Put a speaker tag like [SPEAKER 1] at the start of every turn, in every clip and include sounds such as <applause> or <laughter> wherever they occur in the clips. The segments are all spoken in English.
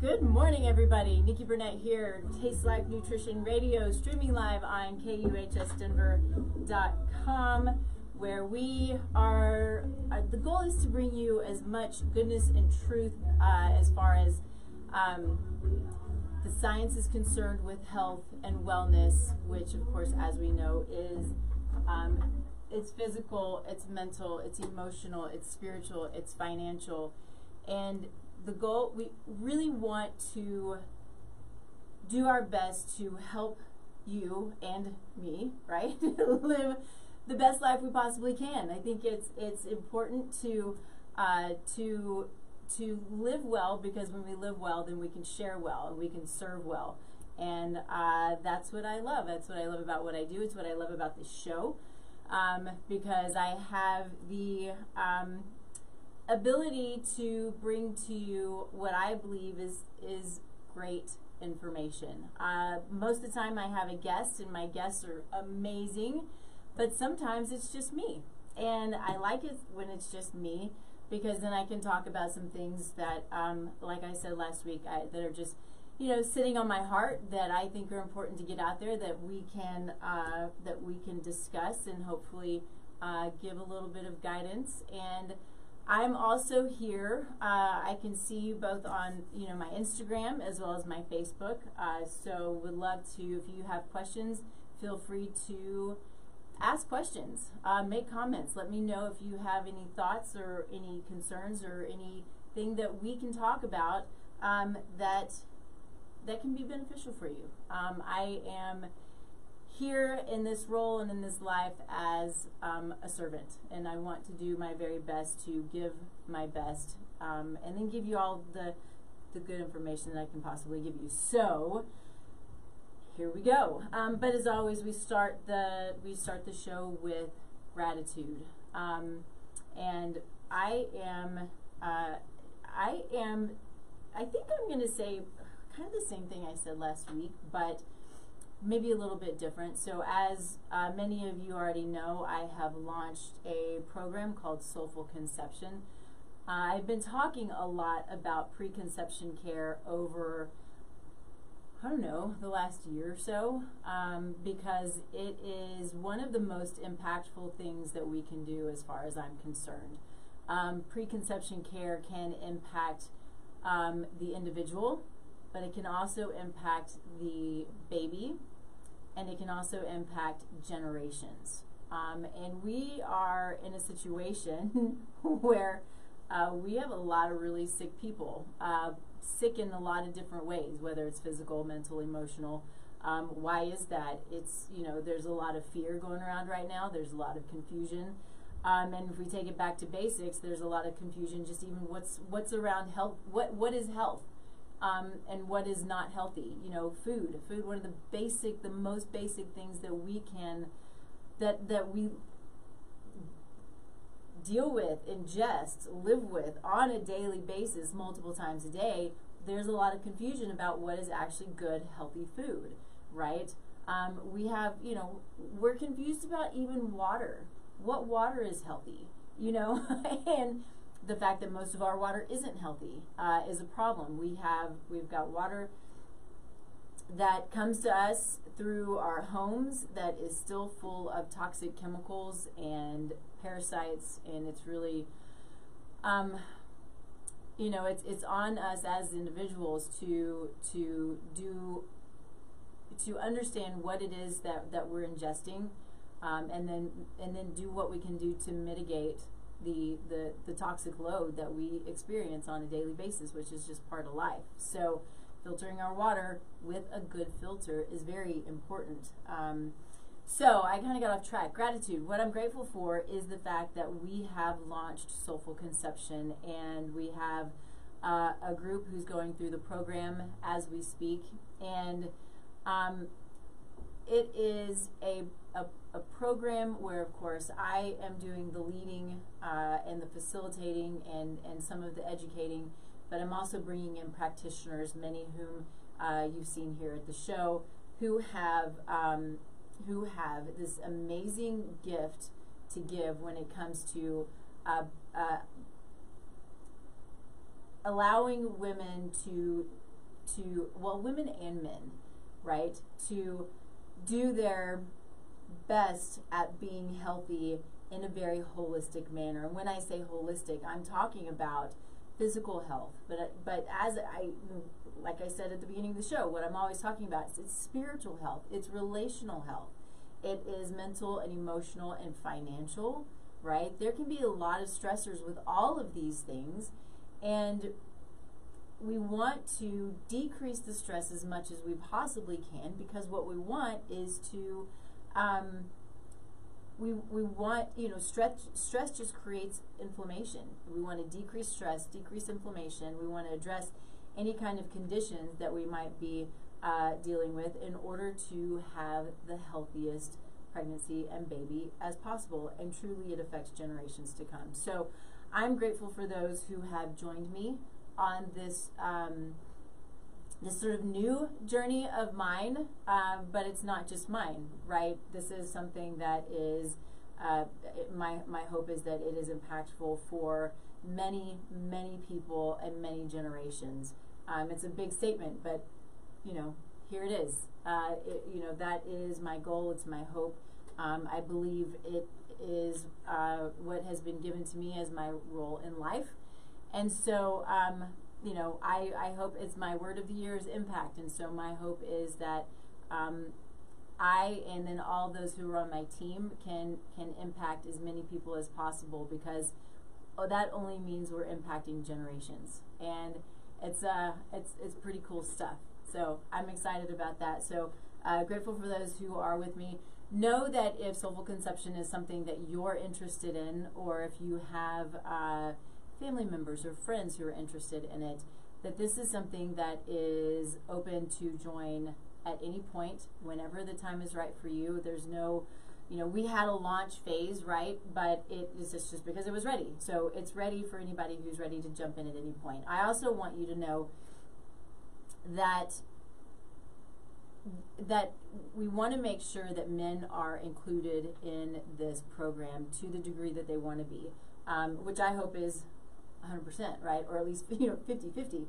[SPEAKER 1] Good morning, everybody. Nikki Burnett here, Taste Life Nutrition Radio, streaming live on KUHSdenver.com, where we are. Uh, the goal is to bring you as much goodness and truth uh, as far as um, the science is concerned with health and wellness, which, of course, as we know, is um, it's physical, it's mental, it's emotional, it's spiritual, it's financial, and the goal we really want to do our best to help you and me, right? <laughs> Live the best life we possibly can. I think it's it's important to uh, to to live well because when we live well, then we can share well and we can serve well, and uh, that's what I love. That's what I love about what I do. It's what I love about this show um, because I have the um, ability to bring to you what I believe is is great information. Uh, most of the time, I have a guest, and my guests are amazing, but sometimes it's just me, and I like it when it's just me because then I can talk about some things that, um, like I said last week, I, that are just you know sitting on my heart that I think are important to get out there that we can uh, that we can discuss and hopefully uh, give a little bit of guidance and I'm also here. Uh, I can see you both on, you know, my Instagram as well as my Facebook. Uh, so would love to, if you have questions, feel free to ask questions, uh, make comments. Let me know if you have any thoughts or any concerns or anything that we can talk about um, that that can be beneficial for you. Um, I am here in this role and in this life as um, a servant, and I want to do my very best to give my best, um, and then give you all the the good information that I can possibly give you. So here we go. Um, but as always, we start the we start the show with gratitude, um, and I am uh, I am I think I'm going to say kind of the same thing I said last week, but maybe a little bit different. So, as uh, many of you already know, I have launched a program called SoulFull Conception. Uh, I've been talking a lot about preconception care over, I don't know, the last year or so, um, because it is one of the most impactful things that we can do as far as I'm concerned. Um, preconception care can impact um, the individual, but it can also impact the baby and it can also impact generations. Um, and we are in a situation <laughs> where uh, we have a lot of really sick people, uh, sick in a lot of different ways, whether it's physical, mental, emotional. Um, why is that? It's, you know, there's a lot of fear going around right now, there's a lot of confusion. Um, and if we take it back to basics, there's a lot of confusion just even what's what's around health. What what is health? Um, and what is not healthy. You know, food. Food, one of the basic, the most basic things that we can, that that we deal with, ingest, live with on a daily basis, multiple times a day. There's a lot of confusion about what is actually good, healthy food, right? Um, we have, you know, we're confused about even water. What water is healthy, you know, <laughs> and the fact that most of our water isn't healthy uh, is a problem. We have we've got water that comes to us through our homes that is still full of toxic chemicals and parasites, and it's really, um, you know, it's it's on us as individuals to to do to understand what it is that that we're ingesting, um, and then and then do what we can do to mitigate the, the, the toxic load that we experience on a daily basis, which is just part of life. So, filtering our water with a good filter is very important. Um, so, I kind of got off track. Gratitude. What I'm grateful for is the fact that we have launched SoulFull Conception and we have uh, a group who's going through the program as we speak. And um, it is a, a, a, program where, of course, I am doing the leading uh, and the facilitating and, and some of the educating, but I'm also bringing in practitioners, many whom uh, you've seen here at the show, who have um, who have this amazing gift to give when it comes to uh, uh allowing women to to, well, women and men, right, to do their best at being healthy in a very holistic manner. And when I say holistic, I'm talking about physical health, but uh, but as I like I said at the beginning of the show, what I'm always talking about is it's spiritual health, it's relational health, it is mental and emotional and financial, right? There can be a lot of stressors with all of these things, and we want to decrease the stress as much as we possibly can because what we want is to um, we, we want you know stress stress just creates inflammation. We want to decrease stress decrease inflammation. We want to address any kind of conditions that we might be uh, dealing with in order to have the healthiest pregnancy and baby as possible and truly it affects generations to come. So i'm grateful for those who have joined me on this um, this sort of new journey of mine, um, but it's not just mine, right? This is something that is uh, it, my my hope is that it is impactful for many many people and many generations. Um, it's a big statement, but you know, here it is. Uh, it, you know, that is my goal. It's my hope. Um, I believe it is uh, what has been given to me as my role in life. And so, um, you know, I, I hope it's my word of the year is impact. And so my hope is that um, I and then all those who are on my team can can impact as many people as possible because oh, that only means we're impacting generations. And it's uh it's it's pretty cool stuff. So I'm excited about that. So uh, grateful for those who are with me. Know that if SoulFull Conception is something that you're interested in, or if you have uh, family members or friends who are interested in it, that this is something that is open to join at any point, whenever the time is right for you. There's no, you know, we had a launch phase, right? But it is just, because it was ready. So it's ready for anybody who's ready to jump in at any point. I also want you to know that that we want to make sure that men are included in this program to the degree that they want to be, um, which I hope is 100%, right? Or at least, <laughs> you know, 50 50.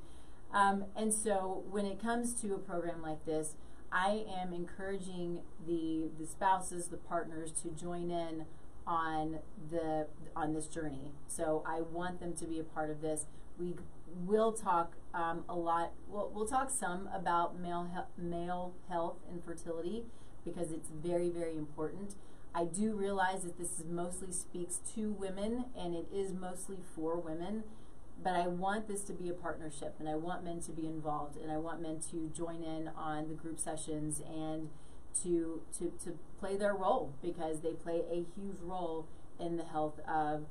[SPEAKER 1] Um, and so when it comes to a program like this, I am encouraging the, the spouses, the partners to join in on the on this journey. So I want them to be a part of this. We will talk um, a lot. We'll, we'll talk some about male he- male health and fertility because it's very very important. I do realize that this is mostly speaks to women and it is mostly for women, but I want this to be a partnership and I want men to be involved and I want men to join in on the group sessions and to to to play their role because they play a huge role in the health of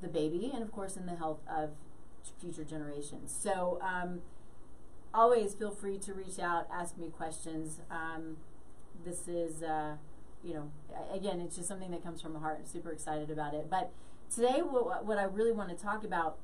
[SPEAKER 1] the baby and of course in the health of future generations. So um, always feel free to reach out, ask me questions. Um, this is. Uh, you know, again, it's just something that comes from the heart. I'm super excited about it. But today, what, what I really want to talk about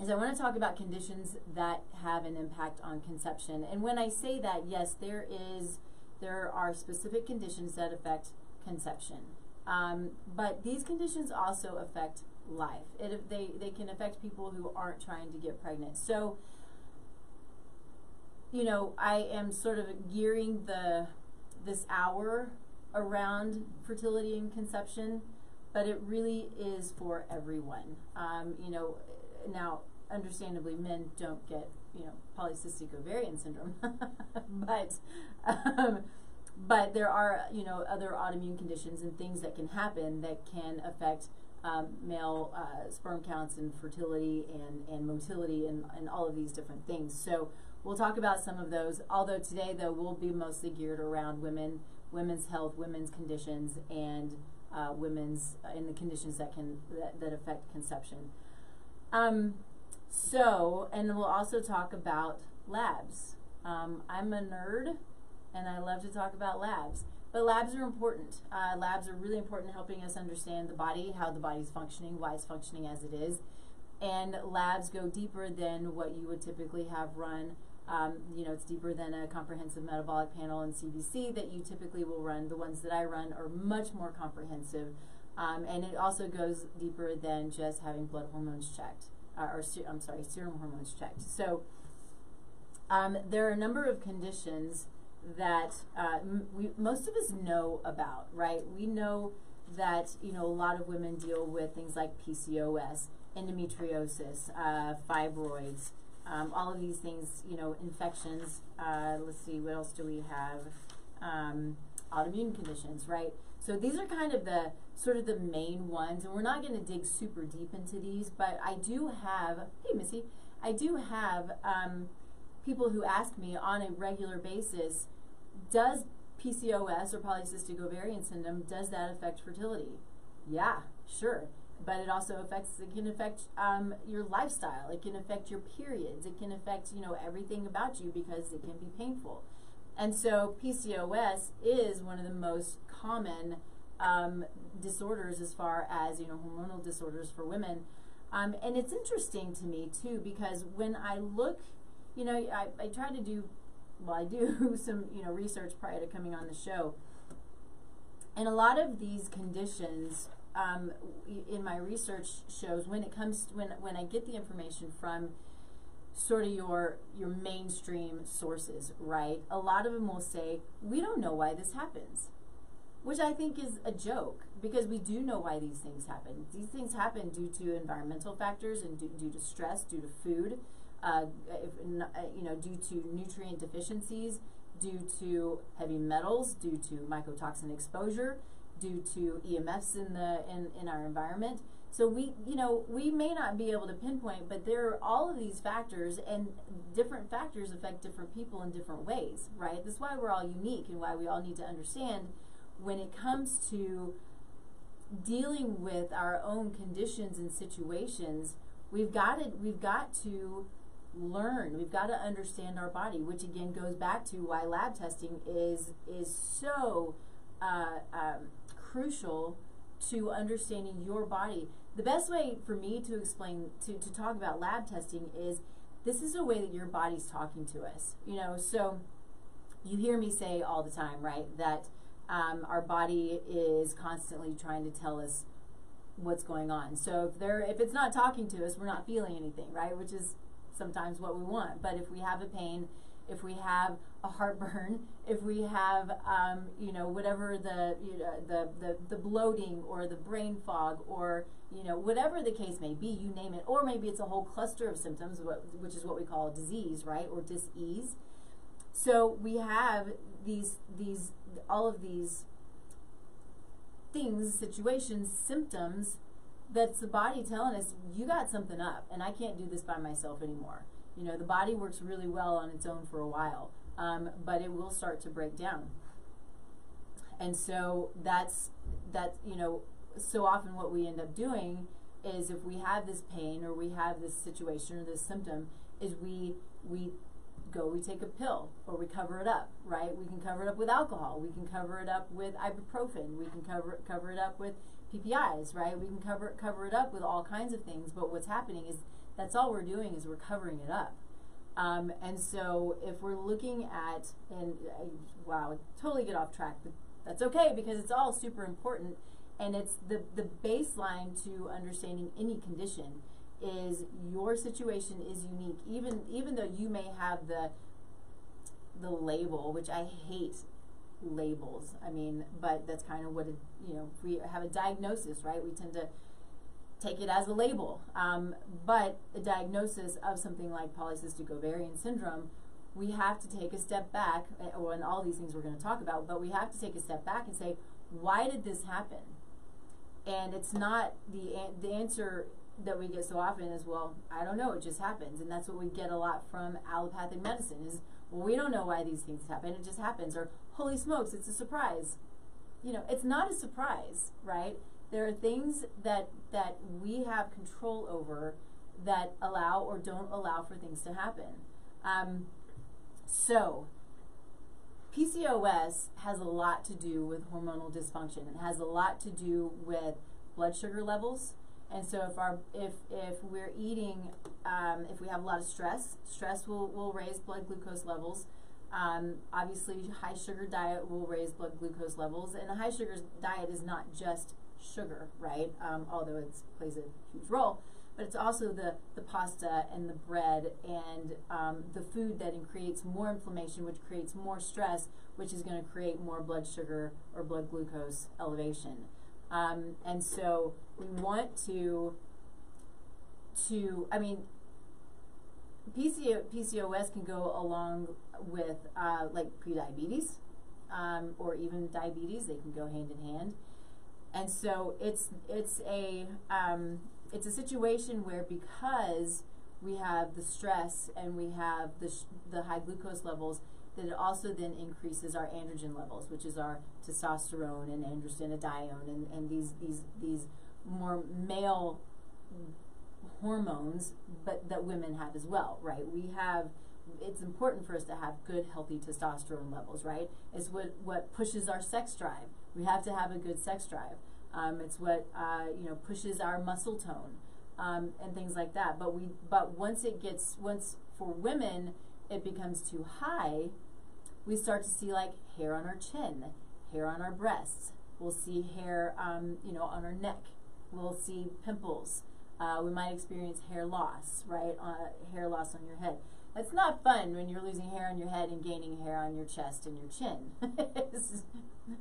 [SPEAKER 1] is I want to talk about conditions that have an impact on conception. And when I say that, yes, there is, there are specific conditions that affect conception. Um, but these conditions also affect life. It, they, they can affect people who aren't trying to get pregnant. So, you know, I am sort of gearing the this hour around fertility and conception, but it really is for everyone. Um, you know, now understandably, men don't get you know polycystic ovarian syndrome, <laughs> but um, but there are you know other autoimmune conditions and things that can happen that can affect um, male uh, sperm counts and fertility and, and motility and, and all of these different things. So we'll talk about some of those. Although today though we'll be mostly geared around women women's health, women's conditions, and uh, women's uh, in the conditions that can that, that affect conception. Um, so, and we'll also talk about labs. Um, I'm a nerd, and I love to talk about labs. But labs are important. Uh, labs are really important in helping us understand the body, how the body's functioning, why it's functioning as it is. And labs go deeper than what you would typically have run um, you know, it's deeper than a comprehensive metabolic panel and CBC that you typically will run. The ones that I run are much more comprehensive. Um, and it also goes deeper than just having blood hormones checked, uh, or I'm sorry, serum hormones checked. So, Um, there are a number of conditions that uh, we most of us know about, right? We know that you know a lot of women deal with things like PCOS, endometriosis, uh, fibroids, um, all of these things. You know, infections. Uh, let's see, what else do we have? Um, autoimmune conditions, right? So these are kind of the sort of the main ones, and we're not going to dig super deep into these, but I do have. Hey, Missy, I do have. Um, people who ask me on a regular basis, does PCOS or polycystic ovarian syndrome, does that affect fertility? Yeah, sure. But it also affects, it can affect um, your lifestyle. It can affect your periods. It can affect, you know, everything about you because it can be painful. And so PCOS is one of the most common um, disorders as far as, you know, hormonal disorders for women. Um, and it's interesting to me too because when I look you know, I, I try to do, well, I do <laughs> some, you know, research prior to coming on the show. And a lot of these conditions um, in my research shows when it comes to, when when I get the information from sort of your your mainstream sources, right? A lot of them will say we don't know why this happens, which I think is a joke because we do know why these things happen. These things happen due to environmental factors and due, due to stress, due to food, uh, if, uh, you know, due to nutrient deficiencies, due to heavy metals, due to mycotoxin exposure, due to EMFs in the in, in our environment. So we, you know, we may not be able to pinpoint, but there are all of these factors, and different factors affect different people in different ways, right? That's why we're all unique, and why we all need to understand when it comes to dealing with our own conditions and situations. We've got to we've got to learn. We've got to understand our body, which again goes back to why lab testing is is so uh, um, crucial to understanding your body. The best way for me to explain to, to talk about lab testing is this is a way that your body's talking to us. You know, so you hear me say all the time, right, that um, our body is constantly trying to tell us what's going on. So if they're if it's not talking to us, we're not feeling anything, right? Which is sometimes what we want. But if we have a pain, if we have a heartburn, <laughs> if we have, um, you know, whatever the, you know, the, the, the bloating or the brain fog or, you know, whatever the case may be, you name it, or maybe it's a whole cluster of symptoms, which is what we call disease, right, or dis-ease. So we have these, these, all of these things, situations, symptoms that's the body telling us you got something up and i can't do this by myself anymore you know the body works really well on its own for a while um, but it will start to break down. And so that's that you know so often what we end up doing is if we have this pain or we have this situation or this symptom is we we go we take a pill or we cover it up right? We can cover it up with alcohol. We can cover it up with ibuprofen. We can cover cover it up with PPIs, right? We can cover cover it up with all kinds of things, but what's happening is that's all we're doing is we're covering it up. Um, and so if we're looking at and uh, wow, totally get off track, but that's okay because it's all super important, and it's the the baseline to understanding any condition is your situation is unique, even even though you may have the the label, which I hate labels. I mean, but that's kind of what it, you know, we have a diagnosis, right, we tend to take it as a label. Um, but the diagnosis of something like polycystic ovarian syndrome, we have to take a step back, or in all these things we're going to talk about, but we have to take a step back and say, why did this happen? And it's not the the answer that we get so often is, well, I don't know, it just happens, and that's what we get a lot from allopathic medicine is, well, we don't know why these things happen, it just happens, or holy smokes, it's a surprise. You know, it's not a surprise, right? There are things that that we have control over that allow or don't allow for things to happen. Um, so, PCOS has a lot to do with hormonal dysfunction. It has a lot to do with blood sugar levels. And so, if our if if we're eating, um, if we have a lot of stress, stress will will raise blood glucose levels. Um, obviously, high sugar diet will raise blood glucose levels, and a high sugar diet is not just sugar, right? Um, although it plays a huge role. but it's also the, the pasta and the bread and um, the food that creates more inflammation, which creates more stress, which is going to create more blood sugar or blood glucose elevation. Um, and so we want to, to I mean, PCO, PCOS can go along with uh, like prediabetes um, or even diabetes. They can go hand in hand, and so it's it's a um, it's a situation where because we have the stress and we have the the high glucose levels, that it also then increases our androgen levels, which is our testosterone and androstenedione and, and these these these more male hormones, but that women have as well, right? We have it's important for us to have good, healthy testosterone levels, right? It's what, what pushes our sex drive. We have to have a good sex drive. Um, it's what uh, you know pushes our muscle tone um, and things like that. But we but once it gets once for women it becomes too high, we start to see like hair on our chin, hair on our breasts. We'll see hair um, you know on our neck. We'll see pimples. Uh, we might experience hair loss, right? Uh, hair loss on your head. That's not fun when you're losing hair on your head and gaining hair on your chest and your chin. <laughs> it's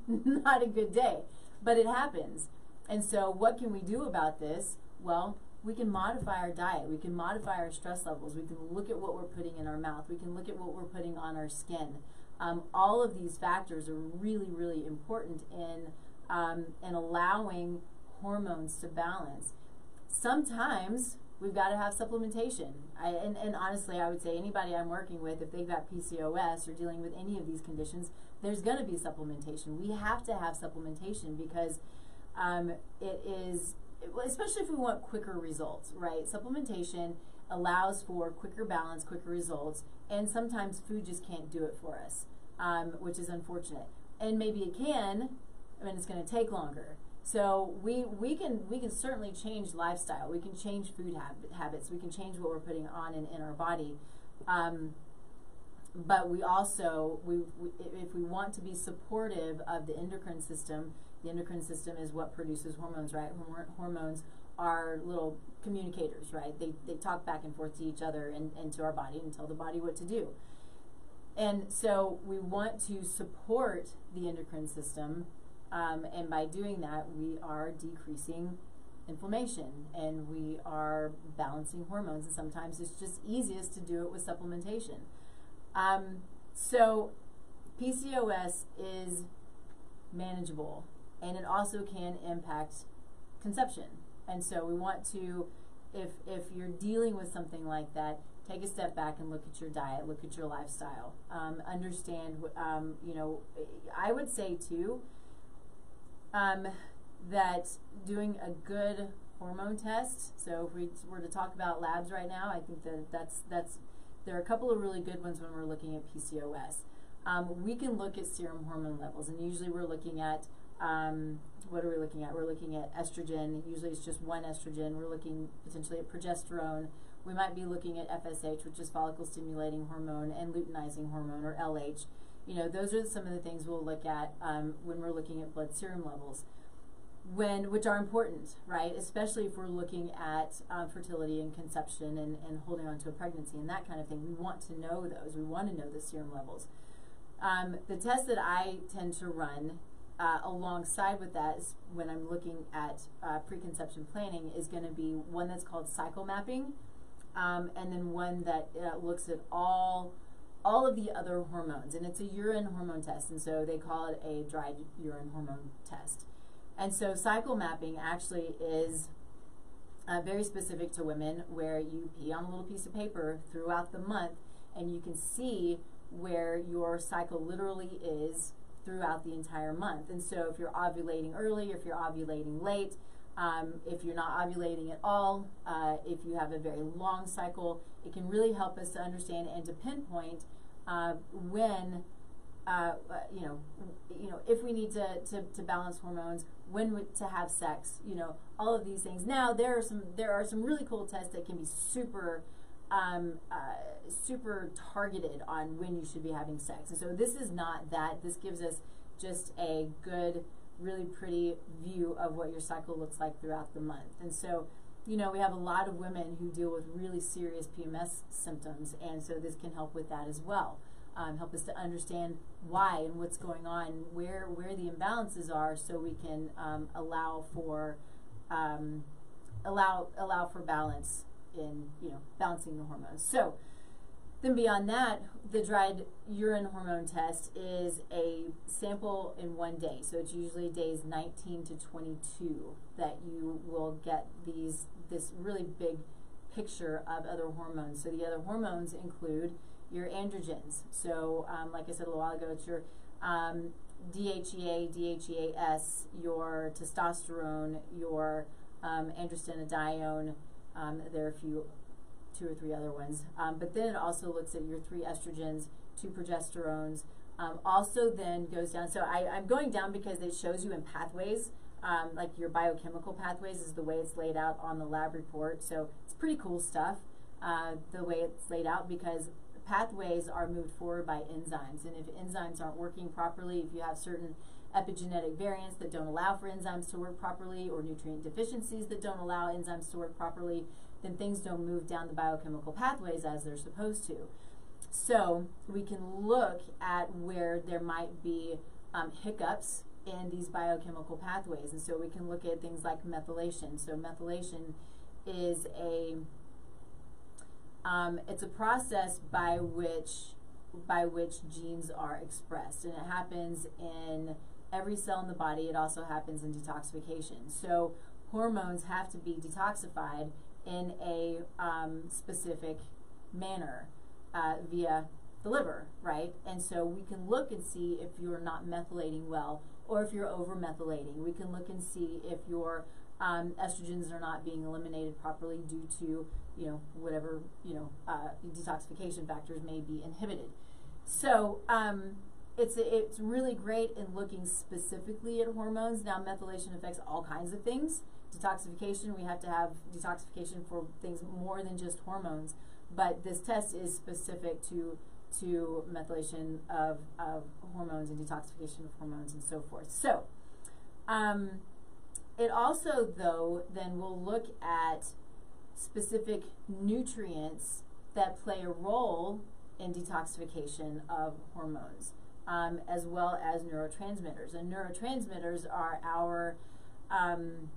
[SPEAKER 1] not a good day, but it happens. And so, what can we do about this? Well, we can modify our diet. We can modify our stress levels. We can look at what we're putting in our mouth. We can look at what we're putting on our skin. Um, all of these factors are really, really important in um, in allowing hormones to balance sometimes we've got to have supplementation. I, and, and honestly, I would say anybody I'm working with, if they've got PCOS or dealing with any of these conditions, there's going to be supplementation. We have to have supplementation because um, it is, especially if we want quicker results, right? Supplementation allows for quicker balance, quicker results, and sometimes food just can't do it for us, um, which is unfortunate. And maybe it can, I mean, it's going to take longer. So we we can we can certainly change lifestyle. We can change food hab- habits. We can change what we're putting on in, in our body. Um, but we also we, we, if we want to be supportive of the endocrine system, the endocrine system is what produces hormones, right? hormones are little communicators, right? They they talk back and forth to each other and, and to our body and tell the body what to do. And so we want to support the endocrine system um, and by doing that, we are decreasing inflammation and we are balancing hormones. And sometimes it's just easiest to do it with supplementation. Um, so, PCOS is manageable and it also can impact conception. And so, we want to, if, if you're dealing with something like that, take a step back and look at your diet, look at your lifestyle, um, understand, um, you know, I would say too um, that doing a good hormone test. So if we were to talk about labs right now, I think that that's that's there are a couple of really good ones when we're looking at PCOS. Um, we can look at serum hormone levels, and usually we're looking at um, what are we looking at? We're looking at estrogen. Usually it's just one estrogen. We're looking potentially at progesterone. We might be looking at FSH, which is follicle stimulating hormone, and luteinizing hormone, or LH you know, those are some of the things we'll look at um, when we're looking at blood serum levels, when which are important, right? Especially if we're looking at uh, fertility and conception and, and holding on to a pregnancy and that kind of thing. We want to know those. We want to know the serum levels. Um, the test that I tend to run uh, alongside with that is when I'm looking at uh, preconception planning is going to be one that's called cycle mapping, um, and then one that uh, looks at all all of the other hormones, and it's a urine hormone test, and so they call it a dried urine hormone test. And so cycle mapping actually is uh, very specific to women, where you pee on a little piece of paper throughout the month, and you can see where your cycle literally is throughout the entire month. And so if you're ovulating early, if you're ovulating late, um, if you're not ovulating at all, uh, if you have a very long cycle, it can really help us to understand and to pinpoint uh, when, uh, uh you know, you know, if we need to, to, to balance hormones, when to have sex, you know, all of these things. Now there are some there are some really cool tests that can be super. Um, uh, super targeted on when you should be having sex. And so this is not that. This gives us just a good really pretty view of what your cycle looks like throughout the month. And so you know, we have a lot of women who deal with really serious PMS symptoms, and so this can help with that as well. Um, help us to understand why and what's going on, where where the imbalances are, so we can um, allow for um, allow allow for balance in you know balancing the hormones. So then beyond that, the dried urine hormone test is a sample in one day. So it's usually days 19 to 22 that you will get these this really big picture of other hormones. So the other hormones include your androgens. So um, like I said a little while ago, it's your um, DHEA, DHEAS, your testosterone, your um, androstenedione. Um, there are a few two or three other ones. Um, but then it also looks at your three estrogens, two progesterones. Um, also then goes down. So I, am going down because it shows you in pathways, um, like your biochemical pathways is the way it's laid out on the lab report. So it's pretty cool stuff, uh, the way it's laid out because pathways are moved forward by enzymes. And if enzymes aren't working properly, if you have certain epigenetic variants that don't allow for enzymes to work properly or nutrient deficiencies that don't allow enzymes to work properly, then things don't move down the biochemical pathways as they're supposed to. So we can look at where there might be um, hiccups in these biochemical pathways. And so we can look at things like methylation. So methylation is a um, it's a process by which by which genes are expressed, and it happens in every cell in the body. It also happens in detoxification. So hormones have to be detoxified in a um, specific manner uh, via the liver, right? And so we can look and see if you're not methylating well or if you're over methylating. We can look and see if your um, estrogens are not being eliminated properly due to, you know, whatever, you know, uh, detoxification factors may be inhibited. So um, it's, it's really great in looking specifically at hormones. Now, methylation affects all kinds of things detoxification, we have to have detoxification for things more than just hormones. But this test is specific to to methylation of, of hormones and detoxification of hormones and so forth. So, um, it also, though, then will look at specific nutrients that play a role in detoxification of hormones, um, as well as neurotransmitters. And neurotransmitters are our um,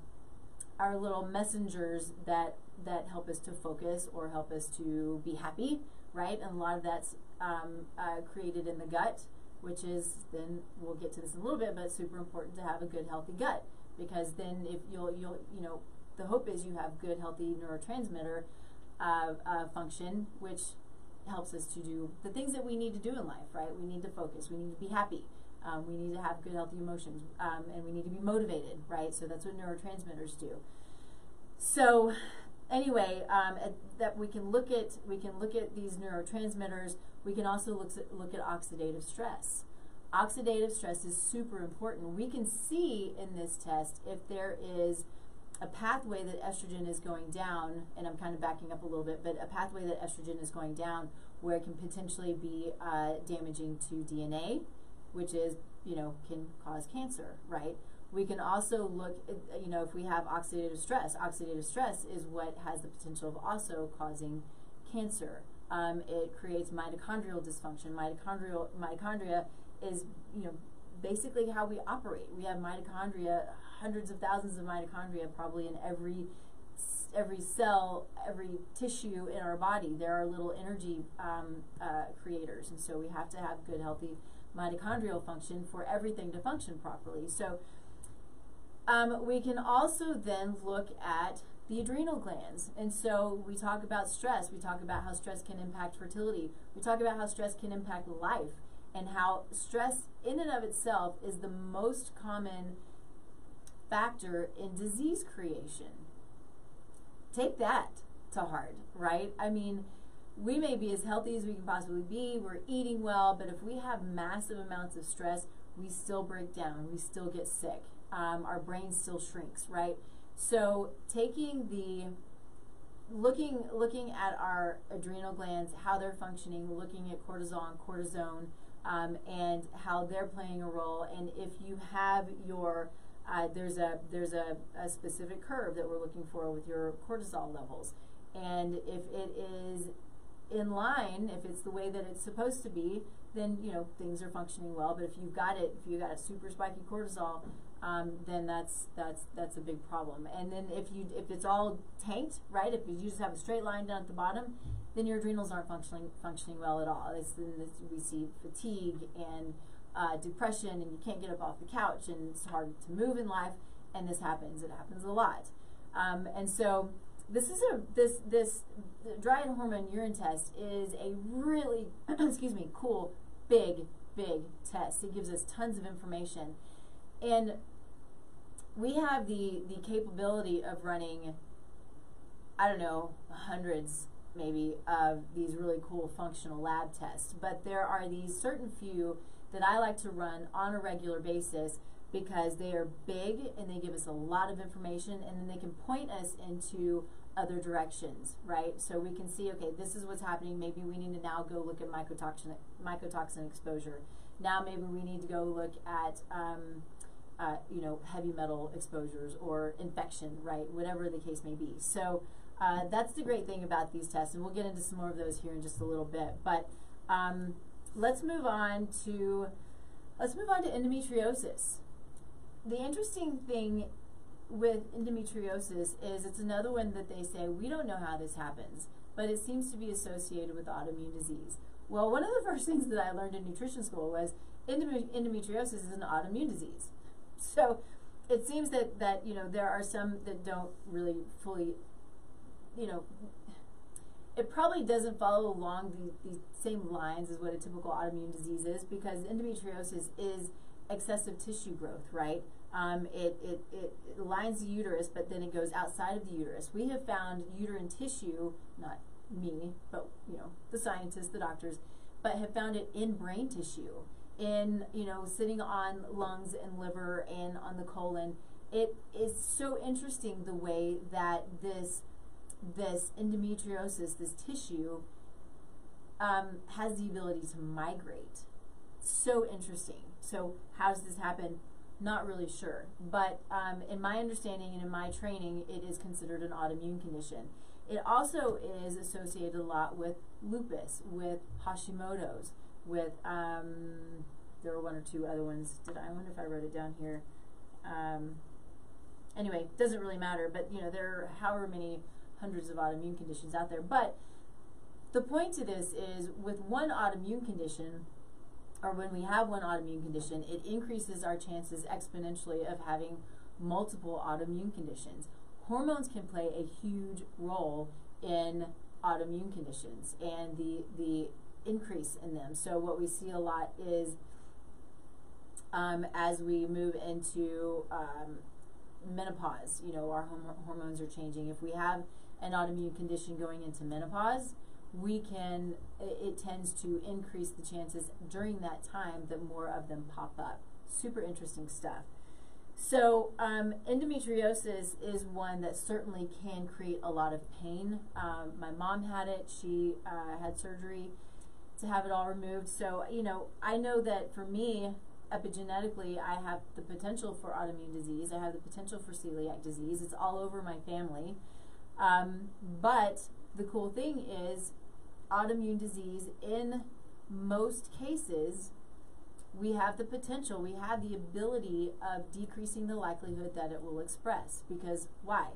[SPEAKER 1] our little messengers that that help us to focus or help us to be happy, right? And a lot of that's um, uh, created in the gut, which is then we'll get to this in a little bit, but super important to have a good, healthy gut because then if you'll you'll you know the hope is you have good, healthy neurotransmitter uh, uh, function, which helps us to do the things that we need to do in life, right? We need to focus. We need to be happy. Um, we need to have good, healthy emotions, um, and we need to be motivated, right? So that's what neurotransmitters do. So, anyway, um, at, that we can look at we can look at these neurotransmitters. We can also look at, look at oxidative stress. Oxidative stress is super important. We can see in this test if there is a pathway that estrogen is going down, and I'm kind of backing up a little bit, but a pathway that estrogen is going down where it can potentially be uh, damaging to DNA which is, you know, can cause cancer, right? We can also look, at, you know, if we have oxidative stress, oxidative stress is what has the potential of also causing cancer. Um, it creates mitochondrial dysfunction. Mitochondrial mitochondria is, you know, basically how we operate. We have mitochondria, hundreds of thousands of mitochondria, probably in every every cell, every tissue in our body. There are little energy um, uh, creators, and so we have to have good, healthy mitochondrial function for everything to function properly. So um, we can also then look at the adrenal glands. And so we talk about stress. We talk about how stress can impact fertility. We talk about how stress can impact life and how stress in and of itself is the most common factor in disease creation. Take that to heart, right? I mean, we may be as healthy as we can possibly be, we're eating well, but if we have massive amounts of stress, we still break down, we still get sick, um, our brain still shrinks, right? So taking the looking looking at our adrenal glands, how they're functioning, looking at cortisol and cortisone, um, and how they're playing a role, and if you have your uh, there's a there's a, a specific curve that we're looking for with your cortisol levels, and if it is in line, if it's the way that it's supposed to be, then you know things are functioning well. But if you've got it, if you've got a super spiky cortisol, um, then that's that's that's a big problem. And then if you if it's all tanked, right? If you just have a straight line down at the bottom, then your adrenals aren't functioning functioning well at all. It's, it's, we see fatigue and uh, depression, and you can't get up off the couch, and it's hard to move in life. And this happens. It happens a lot. Um, and so this is a this this dry hormone urine test is a really <clears throat> excuse me cool big big test. It gives us tons of information, and we have the the capability of running. I don't know hundreds maybe of these really cool functional lab tests, but there are these certain few that I like to run on a regular basis because they are big and they give us a lot of information and then they can point us into other directions, right? So we can see, okay, this is what's happening. Maybe we need to now go look at mycotoxin, mycotoxin exposure. Now maybe we need to go look at, um, uh, you know, heavy metal exposures or infection, right? Whatever the case may be. So uh, that's the great thing about these tests, and we'll get into some more of those here in just a little bit. But um, let's move on to let's move on to endometriosis. The interesting thing with endometriosis is it's another one that they say we don't know how this happens, but it seems to be associated with autoimmune disease. Well, one of the <laughs> first things that I learned in nutrition school was endometriosis is an autoimmune disease. <laughs> So it seems that, that you know there are some that don't really fully, you know, it probably doesn't follow along the, the same lines as what a typical autoimmune disease is because endometriosis is excessive tissue growth, right? Um, it, it, it, it lines the uterus, but then it goes outside of the uterus. We have found uterine tissue, not me, but you know the scientists, the doctors, but have found it in brain tissue, in you know sitting on lungs and liver and on the colon. It is so interesting the way that this this endometriosis, this tissue, um, has the ability to migrate. So interesting. So how does this happen? Not really sure. But um, in my understanding and in my training, it is considered an autoimmune condition. It also is associated a lot with lupus, with Hashimoto's, with, um, there were one or two other ones. Did I, I wonder if I wrote it down here. Um, anyway, doesn't really matter, but you know, there are however many hundreds of autoimmune conditions out there. But the point to this is with one autoimmune condition, or when we have one autoimmune condition, it increases our chances exponentially of having multiple autoimmune conditions. Hormones can play a huge role in autoimmune conditions and the the increase in them. So what we see a lot is um, as we move into um, menopause, you know, our hormones are changing. If we have an autoimmune condition going into menopause, we can, it, tends to increase the chances during that time that more of them pop up. Super interesting stuff. So, um, endometriosis is one that certainly can create a lot of pain. Um, my mom had it. She uh, had surgery to have it all removed. So, you know, I know that for me, epigenetically, I have the potential for autoimmune disease. I have the potential for celiac disease. It's all over my family. Um, but the cool thing is, autoimmune disease, in most cases, we have the potential, we have the ability of decreasing the likelihood that it will express. Because why?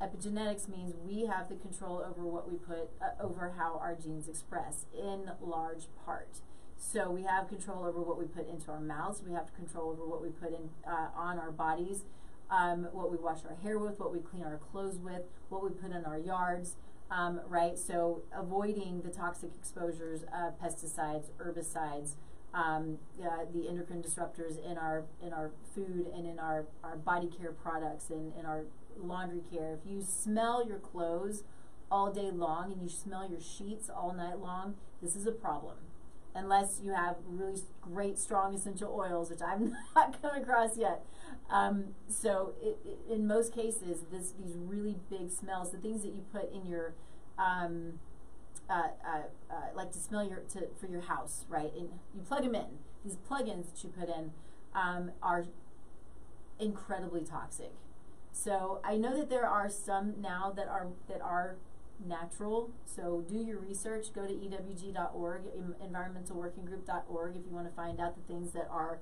[SPEAKER 1] Epigenetics means we have the control over what we put, uh, over how our genes express in large part. So we have control over what we put into our mouths, we have control over what we put in uh, on our bodies, um, what we wash our hair with, what we clean our clothes with, what we put in our yards um, right? So avoiding the toxic exposures of pesticides, herbicides, um, uh, the endocrine disruptors in our in our food and in our, our body care products and in our laundry care. If you smell your clothes all day long and you smell your sheets all night long, this is a problem. Unless you have really great strong essential oils, which I've <laughs> not come across yet. Um, so it, it, in most cases, this these really big smells, the things that you put in your um, uh, uh, uh, like to smell your to for your house, right? And you plug them in. These plugins that you put in um, are incredibly toxic. So I know that there are some now that are that are natural. So do your research. Go to ewg.org, environmentalworkinggroup.org, if you want to find out the things that are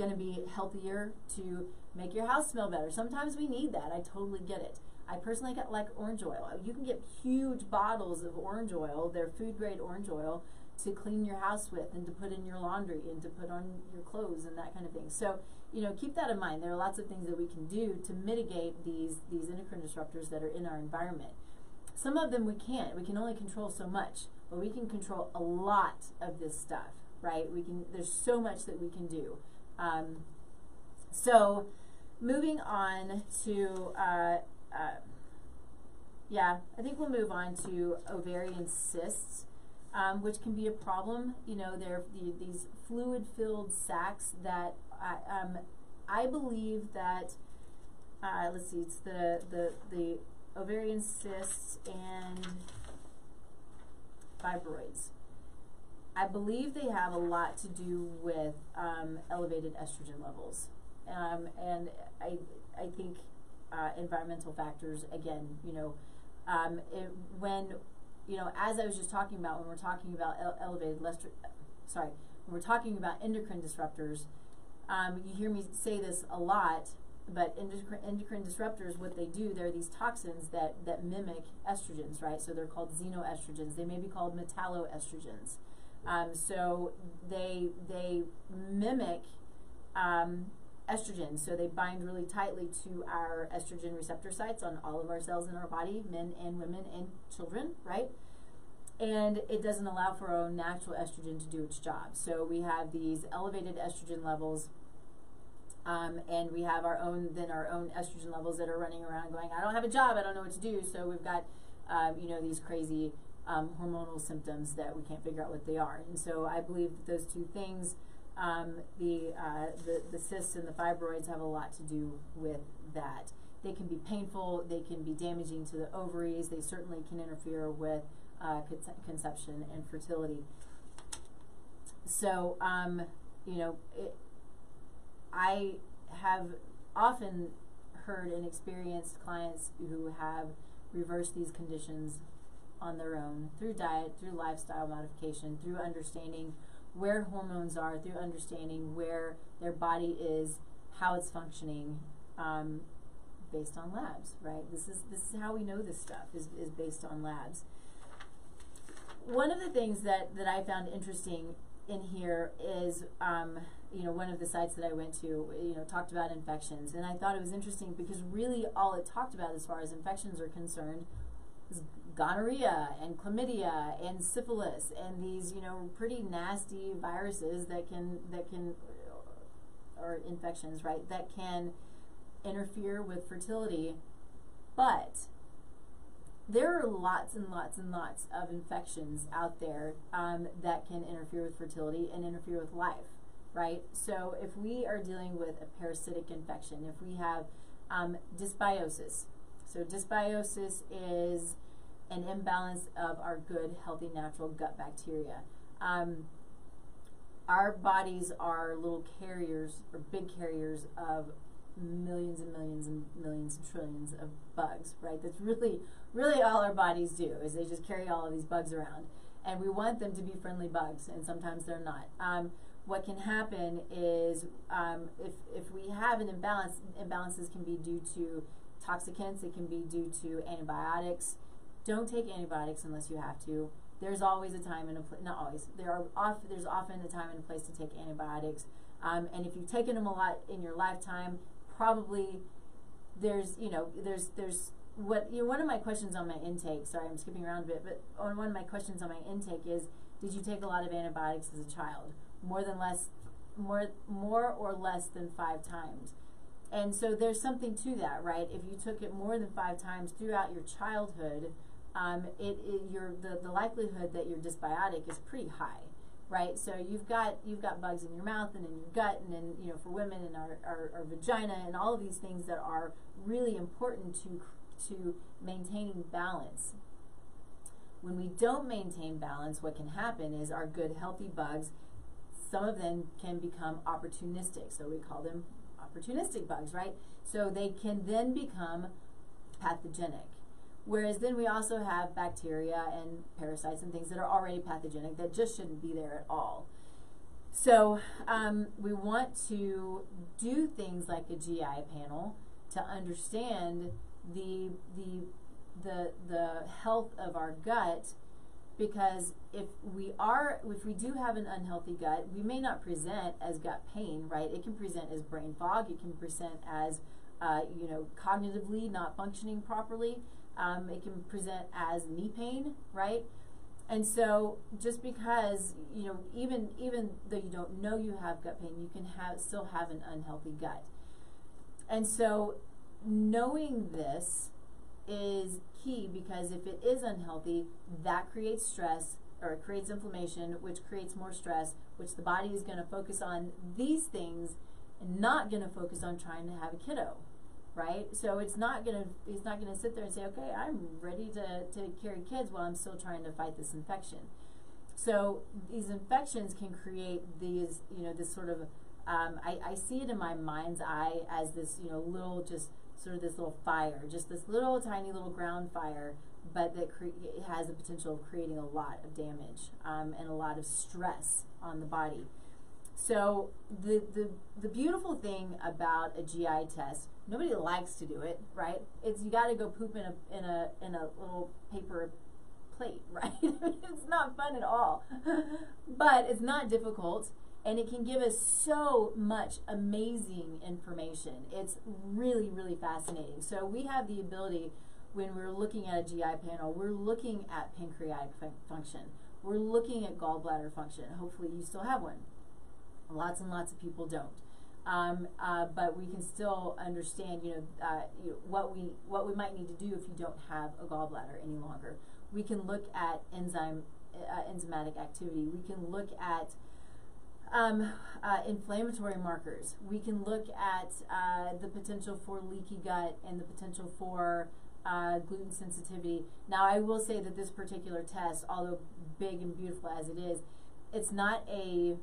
[SPEAKER 1] going to be healthier to make your house smell better. Sometimes we need that. I totally get it. I personally get like orange oil. You can get huge bottles of orange oil. They're food grade orange oil to clean your house with and to put in your laundry and to put on your clothes and that kind of thing. So, you know, keep that in mind. There are lots of things that we can do to mitigate these these endocrine disruptors that are in our environment. Some of them we can't. We can only control so much, but we can control a lot of this stuff, right? We can. There's so much that we can do. Um, so, moving on to, uh, uh, yeah, I think we'll move on to ovarian cysts, um, which can be a problem. You know, they're the, these fluid-filled sacs that I, um, I believe that. Uh, let's see, it's the the the ovarian cysts and fibroids. I believe they have a lot to do with um, elevated estrogen levels. Um, and I, I think uh, environmental factors, again, you know, um, it, when, you know, as I was just talking about, when we're talking about ele elevated, sorry, when we're talking about endocrine disruptors, um, you hear me say this a lot, but endocrine, endocrine disruptors, what they do, they're these toxins that, that mimic estrogens, right? So they're called xenoestrogens. They may be called metalloestrogens. Um, so they they mimic um, estrogen. So they bind really tightly to our estrogen receptor sites on all of our cells in our body, men and women and children, right? And it doesn't allow for our own natural estrogen to do its job. So we have these elevated estrogen levels. Um, and we have our own then our own estrogen levels that are running around going, I don't have a job, I don't know what to do. So we've got um, you know these crazy um, hormonal symptoms that we can't figure out what they are. And so I believe that those two things, um, the, uh, the, the cysts and the fibroids, have a lot to do with that. They can be painful, they can be damaging to the ovaries, they certainly can interfere with uh, conception and fertility. So, um, you know, it, I have often heard and experienced clients who have reversed these conditions on their own through diet, through lifestyle modification, through understanding where hormones are, through understanding where their body is, how it's functioning, um, based on labs, right? This is this is how we know this stuff is, is based on labs. One of the things that, that I found interesting in here is um, you know one of the sites that I went to you know talked about infections and I thought it was interesting because really all it talked about as far as infections are concerned is gonorrhea and chlamydia and syphilis and these you know pretty nasty viruses that can that can or infections right that can interfere with fertility. But there are lots and lots and lots of infections out there um, that can interfere with fertility and interfere with life right? So if we are dealing with a parasitic infection if we have um, dysbiosis so dysbiosis is an imbalance of our good, healthy, natural gut bacteria. Um, our bodies are little carriers or big carriers of millions and millions and millions and trillions of bugs, right? That's really, really all our bodies do is they just carry all of these bugs around. And we want them to be friendly bugs, and sometimes they're not. Um, what can happen is um, if, if we have an imbalance, imbalances can be due to toxicants, it can be due to antibiotics, don't take antibiotics unless you have to. There's always a time and a place, not always, there are off, there's often a time and a place to take antibiotics. Um, and if you've taken them a lot in your lifetime, probably there's, you know, there's, there's what, you know, one of my questions on my intake, sorry, I'm skipping around a bit, but on one of my questions on my intake is, did you take a lot of antibiotics as a child? More than less, more, more or less than five times. And so there's something to that, right? If you took it more than five times throughout your childhood, um, it, it your the, the likelihood that you're dysbiotic is pretty high, right? So you've got you've got bugs in your mouth and in your gut and in you know for women in our, our, our vagina and all of these things that are really important to to maintaining balance. When we don't maintain balance, what can happen is our good healthy bugs, some of them can become opportunistic. So we call them opportunistic bugs, right? So they can then become pathogenic. Whereas then we also have bacteria and parasites and things that are already pathogenic that just shouldn't be there at all. So um, we want to do things like a GI panel to understand the the the the health of our gut because if we are if we do have an unhealthy gut we may not present as gut pain right? It can present as brain fog. It can present as uh, you know cognitively not functioning properly um, it can present as knee pain right? And so just because you know even even though you don't know you have gut pain you can have still have an unhealthy gut. And so knowing this is key because if it is unhealthy, that creates stress or it creates inflammation, which creates more stress, which the body is going to focus on these things and not going to focus on trying to have a kiddo, right? So it's not to it's not to sit there and say, okay, I'm ready to, to carry kids while I'm still trying to fight this infection. So these infections can create these, you know, this sort of um, I, I see it in my mind's eye as this, you know, little just sort of this little fire, just this little tiny little ground fire, but that cre- has the potential of creating a lot of damage um, and a lot of stress on the body. So the, the the beautiful thing about a GI test, nobody likes to do it, right? It's you got to go poop in a in a in a little paper plate, <laughs> right? it's not fun at all, <laughs> but it's not difficult and it can give us so much amazing information. It's really, really fascinating. So we have the ability when we're looking at a GI panel, we're looking at pancreatic fun function. We're looking at gallbladder function. Hopefully you still have one. Lots and lots of people don't. Um, uh, but we can still understand, you know, uh, you, what we what we might need to do if you don't have a gallbladder any longer. We can look at enzyme uh, enzymatic activity. We can look at um, uh, inflammatory markers. We can look at uh, the potential for leaky gut and the potential for uh, gluten sensitivity. Now, I will say that this particular test, although big and beautiful as it is, it's not a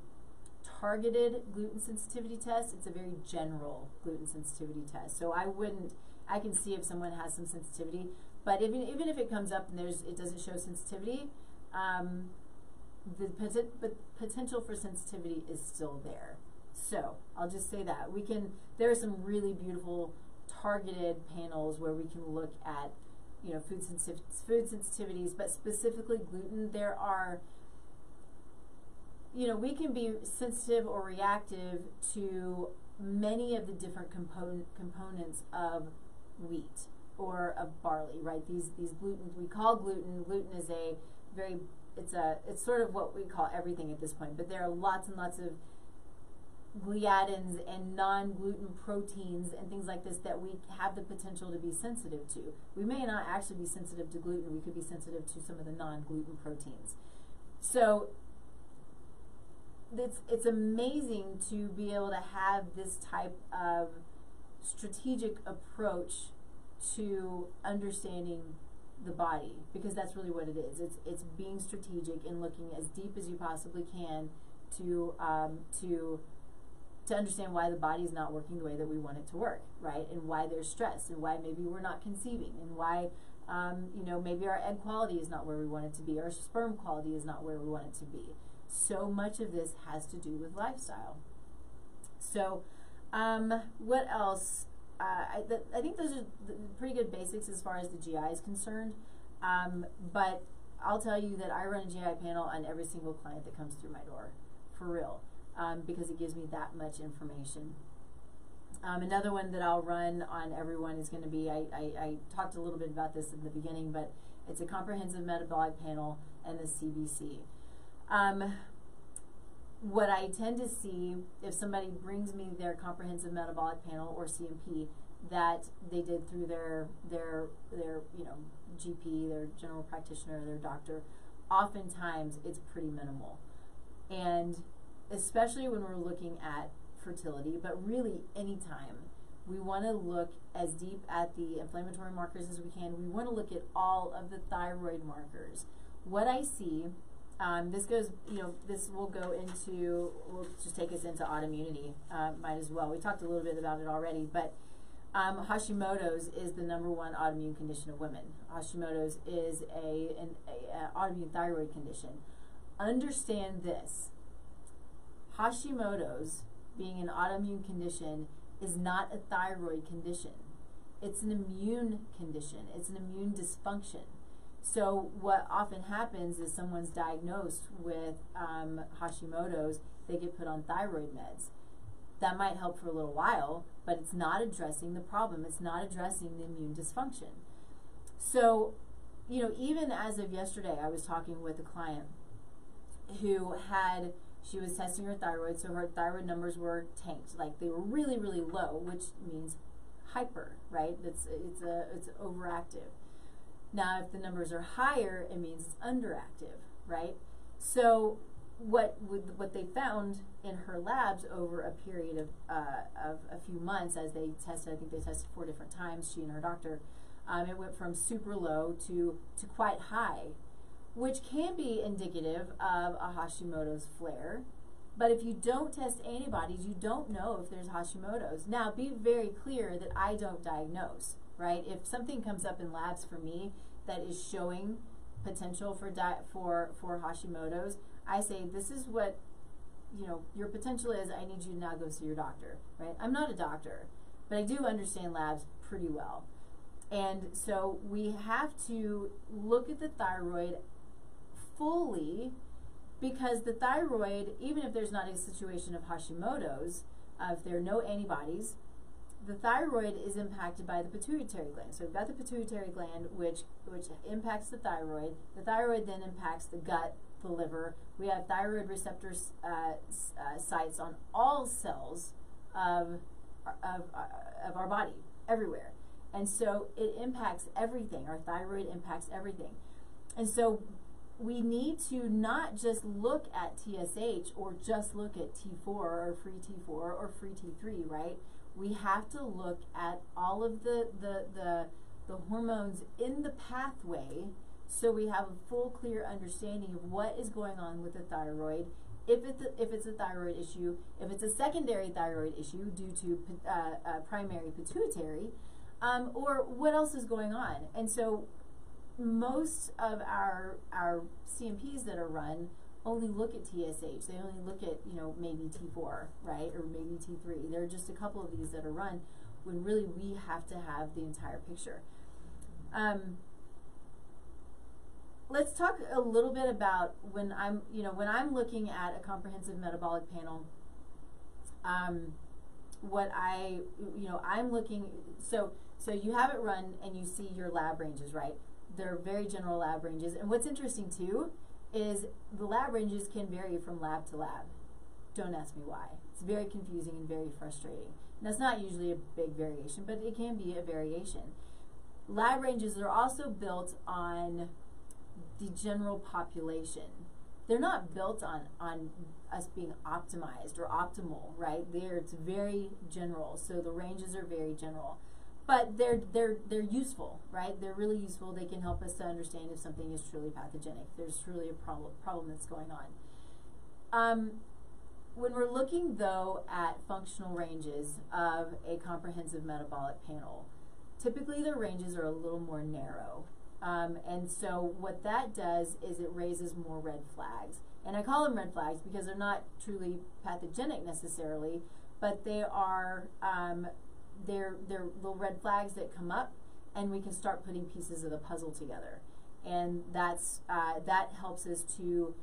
[SPEAKER 1] targeted gluten sensitivity test. It's a very general gluten sensitivity test. So I wouldn't. I can see if someone has some sensitivity, but even even if it comes up and there's it doesn't show sensitivity. Um, the potential for sensitivity is still there. So I'll just say that we can. There are some really beautiful targeted panels where we can look at, you know, food sensitiv food sensitivities, but specifically gluten. There are, you know, we can be sensitive or reactive to many of the different component components of wheat or of barley, right? These these gluten we call gluten. Gluten is a very it's a it's sort of what we call everything at this point, but there are lots and lots of gliadins and non-gluten proteins and things like this that we have the potential to be sensitive to. We may not actually be sensitive to gluten, we could be sensitive to some of the non-gluten proteins. So it's it's amazing to be able to have this type of strategic approach to understanding the body because that's really what it is. It's it's being strategic and looking as deep as you possibly can to um, to to understand why the body is not working the way that we want it to work, right? And why there's stress, and why maybe we're not conceiving, and why um, you know maybe our egg quality is not where we want it to be, our sperm quality is not where we want it to be. So much of this has to do with lifestyle. So, um, what else? uh, I, th I think those are pretty good basics as far as the GI is concerned. Um, but I'll tell you that I run a GI panel on every single client that comes through my door, for real, um, because it gives me that much information. Um, another one that I'll run on everyone is going to be I, I, I, talked a little bit about this in the beginning, but it's a comprehensive metabolic panel and the CBC. Um, what I tend to see if somebody brings me their comprehensive metabolic panel or CMP that they did through their their their you know GP, their general practitioner, their doctor, oftentimes it's pretty minimal. And especially when we're looking at fertility, but really anytime we want to look as deep at the inflammatory markers as we can. We want to look at all of the thyroid markers. What I see Um, this goes, you know, this will go into, will just take us into autoimmunity, uh, might as well. We talked a little bit about it already, but um, Hashimoto's is the number one autoimmune condition of women. Hashimoto's is a an a, a autoimmune thyroid condition. Understand this: Hashimoto's, being an autoimmune condition, is not a thyroid condition. It's an immune condition. It's an immune dysfunction. So what often happens is someone's diagnosed with um, Hashimoto's, they get put on thyroid meds. That might help for a little while, but it's not addressing the problem. It's not addressing the immune dysfunction. So, you know, even as of yesterday, I was talking with a client who had she was testing her thyroid, so her thyroid numbers were tanked, like they were really, really low, which means hyper, right? It's it's a it's overactive. Now, if the numbers are higher, it means it's underactive, right? So, what what they found in her labs over a period of uh, of a few months, as they tested, I think they tested four different times, she and her doctor, um, it went from super low to to quite high, which can be indicative of a Hashimoto's flare. But if you don't test antibodies, you don't know if there's Hashimoto's. Now, be very clear that I don't diagnose, right? If something comes up in labs for me that is showing potential for for for Hashimoto's, I say this is what you know your potential is. I need you to now go see your doctor, right? I'm not a doctor, but I do understand labs pretty well. And so we have to look at the thyroid fully because the thyroid, even if there's not a situation of Hashimoto's, uh, if there are no antibodies, the thyroid is impacted by the pituitary gland. So we've got the pituitary gland, which which impacts the thyroid. The thyroid then impacts the gut, the liver. We have thyroid receptor uh, uh, sites on all cells of of, of our body, everywhere, and so it impacts everything. Our thyroid impacts everything, and so we need to not just look at TSH or just look at T4 or free T4 or free T3, right? We have to look at all of the, the, the, the hormones in the pathway so we have a full, clear understanding of what is going on with the thyroid. If it's a, if it's a thyroid issue, if it's a secondary thyroid issue due to uh, uh, primary pituitary, um, or what else is going on. And so most of our our CMPs that are run only look at TSH. They only look at you know maybe T4, right, or maybe T3. There are just a couple of these that are run when really we have to have the entire picture. Um, let's talk a little bit about when I'm you know when I'm looking at a comprehensive metabolic panel. Um, what I you know I'm looking so so you have it run and you see your lab ranges right they're very general lab ranges. And what's interesting too is the lab ranges can vary from lab to lab. Don't ask me why. It's very confusing and very frustrating. And that's not usually a big variation, but it can be a variation. Lab ranges are also built on the general population. They're not built on, on us being optimized or optimal, right? They're, it's very general, so the ranges are very general but they're they're they're useful, right? They're really useful. They can help us to understand if something is truly pathogenic. There's truly a problem problem that's going on. Um, when we're looking though at functional ranges of a comprehensive metabolic panel, typically the ranges are a little more narrow. Um, and so what that does is it raises more red flags. And I call them red flags because they're not truly pathogenic necessarily, but they are um, they're, little red flags that come up, and we can start putting pieces of the puzzle together. And that's, uh, that helps us to,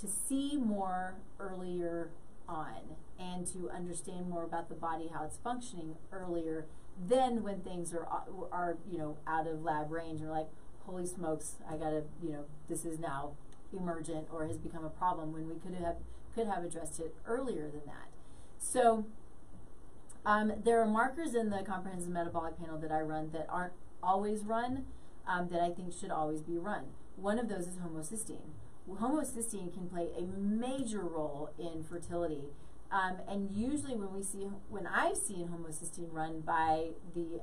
[SPEAKER 1] to see more earlier on and to understand more about the body, how it's functioning earlier than when things are, are you know, out of lab range. And like, holy smokes, I gotta, you know, this is now emergent or has become a problem when we could have could have addressed it earlier than that. So um, there are markers in the comprehensive metabolic panel that I run that aren't always run, um, that I think should always be run. One of those is homocysteine. Well, homocysteine can play a major role in fertility. Um, and usually when we see, when I've seen homocysteine run by the,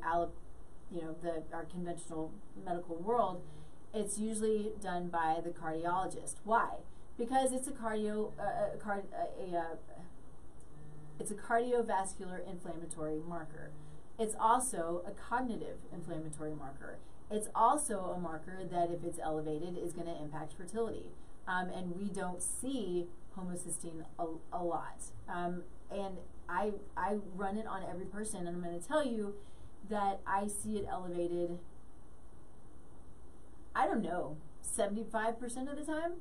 [SPEAKER 1] you know, the, our conventional medical world, it's usually done by the cardiologist. Why? because it's a cardio, uh, card, a, a, a it's a cardiovascular inflammatory marker. It's also a cognitive inflammatory marker. It's also a marker that, if it's elevated, is going to impact fertility. Um, and we don't see homocysteine a, a lot. Um, and I, I run it on every person, and I'm going to tell you that I see it elevated, I don't know, 75% of the time,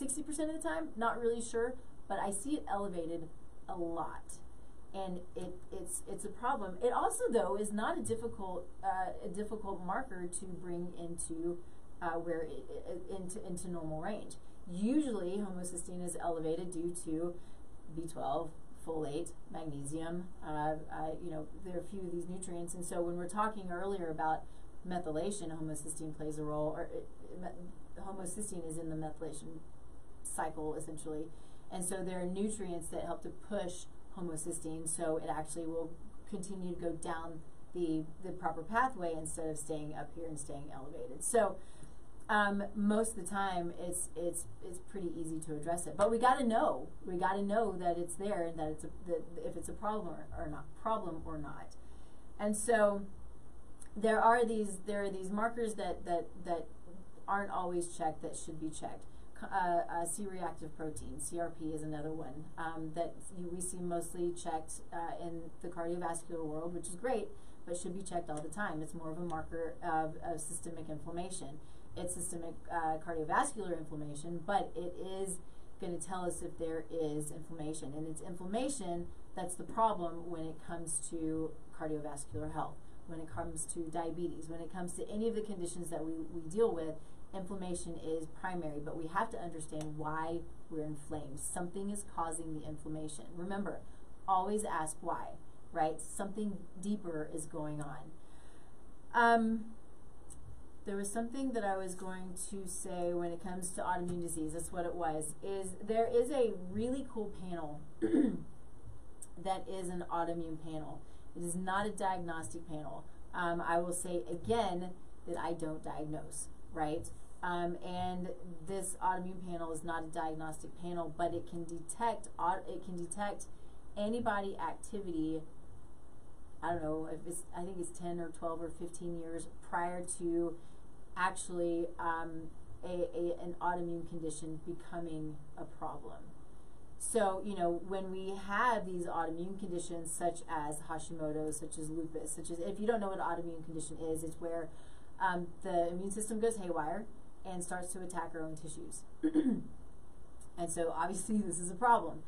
[SPEAKER 1] 60% of the time, not really sure, but I see it elevated a lot and it, it's it's a problem. It also though is not a difficult uh, a difficult marker to bring into uh, where it, it, into into normal range. Usually, homocysteine is elevated due to B12, folate, magnesium. Uh, you know, there are a few of these nutrients, and so when we're talking earlier about methylation, homocysteine plays a role, or homocysteine is in the methylation cycle essentially, and so there are nutrients that help to push homocysteine, so it actually will continue to go down the, the proper pathway instead of staying up here and staying elevated. So um, most of the time, it's it's it's pretty easy to address it. But we got to know. We got to know that it's there and that it's a, that if it's a problem or, or not problem or not. And so there are these there are these markers that that that aren't always checked that should be checked uh, uh, C-reactive protein, CRP is another one um, that we see mostly checked uh, in the cardiovascular world, which is great, but should be checked all the time. It's more of a marker of, of systemic inflammation. It's systemic uh, cardiovascular inflammation, but it is going to tell us if there is inflammation. And it's inflammation that's the problem when it comes to cardiovascular health, when it comes to diabetes, when it comes to any of the conditions that we, we deal with inflammation is primary, but we have to understand why we're inflamed. Something is causing the inflammation. Remember, always ask why, right? Something deeper is going on. Um, there was something that I was going to say when it comes to autoimmune disease. That's what it was. Is there is a really cool panel <clears throat> that is an autoimmune panel. It is not a diagnostic panel. Um, I will say again that I don't diagnose, right? Um, and this autoimmune panel is not a diagnostic panel, but it can detect it can detect antibody activity. I don't know if it's I think it's ten or twelve or fifteen years prior to actually um, a, a an autoimmune condition becoming a problem. So, you know, when we have these autoimmune conditions such as Hashimoto's, such as lupus, such as, if you don't know what autoimmune condition is, it's where um, the immune system goes haywire and starts to attack our own tissues. <clears throat> and so obviously this is a problem.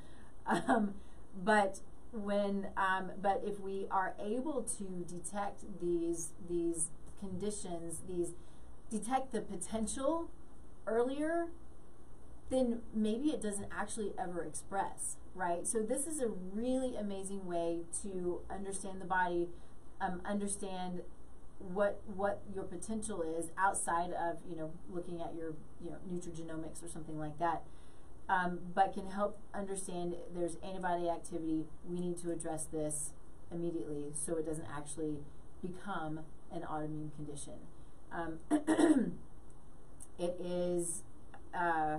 [SPEAKER 1] Um, but when um, but if we are able to detect these these conditions, these detect the potential earlier, then maybe it doesn't actually ever express, right? So this is a really amazing way to understand the body, um, understand what what your potential is outside of you know looking at your you know nutrigenomics or something like that um, but can help understand there's antibody activity. We need to address this immediately so it doesn't actually become an autoimmune condition. Um, <clears throat> it is uh,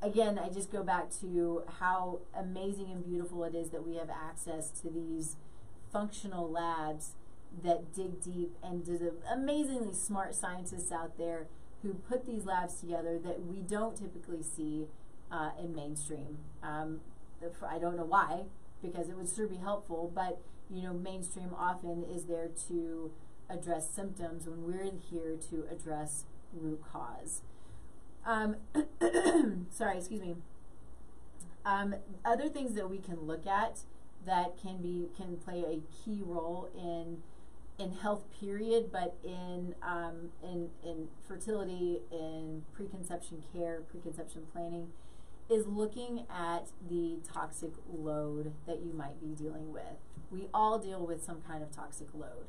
[SPEAKER 1] again i just go back to how amazing and beautiful it is that we have access to these functional labs that dig deep and amazingly smart scientists out there who put these labs together that we don't typically see uh, in mainstream. Um, I don't know why, because it would sure be helpful, but you know, mainstream often is there to address symptoms when we're here to address root cause. Um, <coughs> sorry, excuse me. Um, other things that we can look at that can be can play a key role in in health period, but in um, in in fertility, in preconception care, preconception planning, is looking at the toxic load that you might be dealing with. We all deal with some kind of toxic load.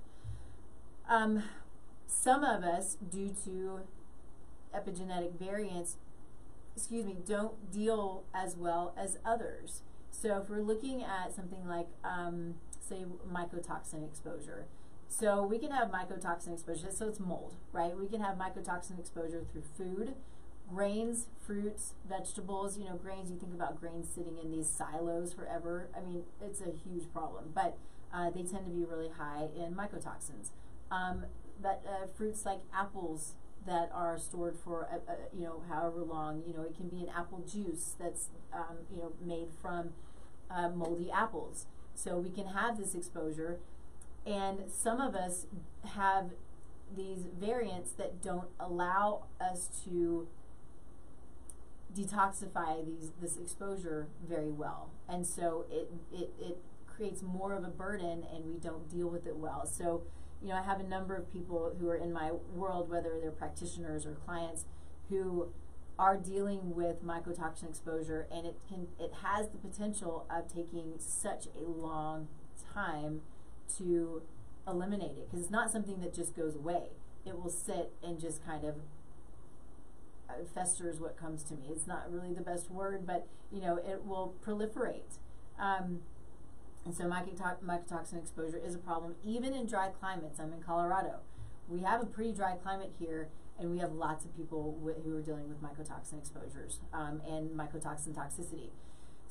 [SPEAKER 1] Um, some of us, due to epigenetic variants, excuse me, don't deal as well as others. So if we're looking at something like, um, say, mycotoxin exposure, so we can have mycotoxin exposure, so it's mold, right? We can have mycotoxin exposure through food, grains, fruits, vegetables, you know, grains, you think about grains sitting in these silos forever. I mean, it's a huge problem, but uh, they tend to be really high in mycotoxins. Um, but uh, fruits like apples that are stored for, uh, uh, you know, however long, you know, it can be an apple juice that's, um, you know, made from uh, moldy apples. So we can have this exposure, and some of us have these variants that don't allow us to detoxify these this exposure very well. And so it, it it creates more of a burden and we don't deal with it well. So you know i have a number of people who are in my world whether they're practitioners or clients who are dealing with mycotoxin exposure and it can it has the potential of taking such a long time to eliminate it because it's not something that just goes away it will sit and just kind of uh, festers what comes to me. It's not really the best word, but you know, it will proliferate. Um, and so mycoto- mycotoxin exposure is a problem even in dry climates. I'm in Colorado. We have a pretty dry climate here, and we have lots of people wh- who are dealing with mycotoxin exposures um, and mycotoxin toxicity.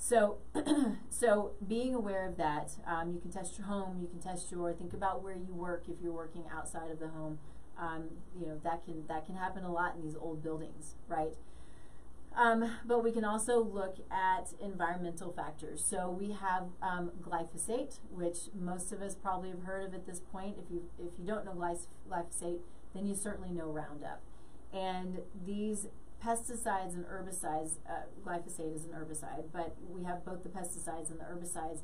[SPEAKER 1] So, <clears throat> so being aware of that, um, you can test your home. You can test your. Think about where you work if you're working outside of the home. Um, you know that can that can happen a lot in these old buildings, right? Um, but we can also look at environmental factors. So we have um, glyphosate, which most of us probably have heard of at this point. If you if you don't know glyphosate, then you certainly know Roundup. And these pesticides and herbicides, uh, glyphosate is an herbicide, but we have both the pesticides and the herbicides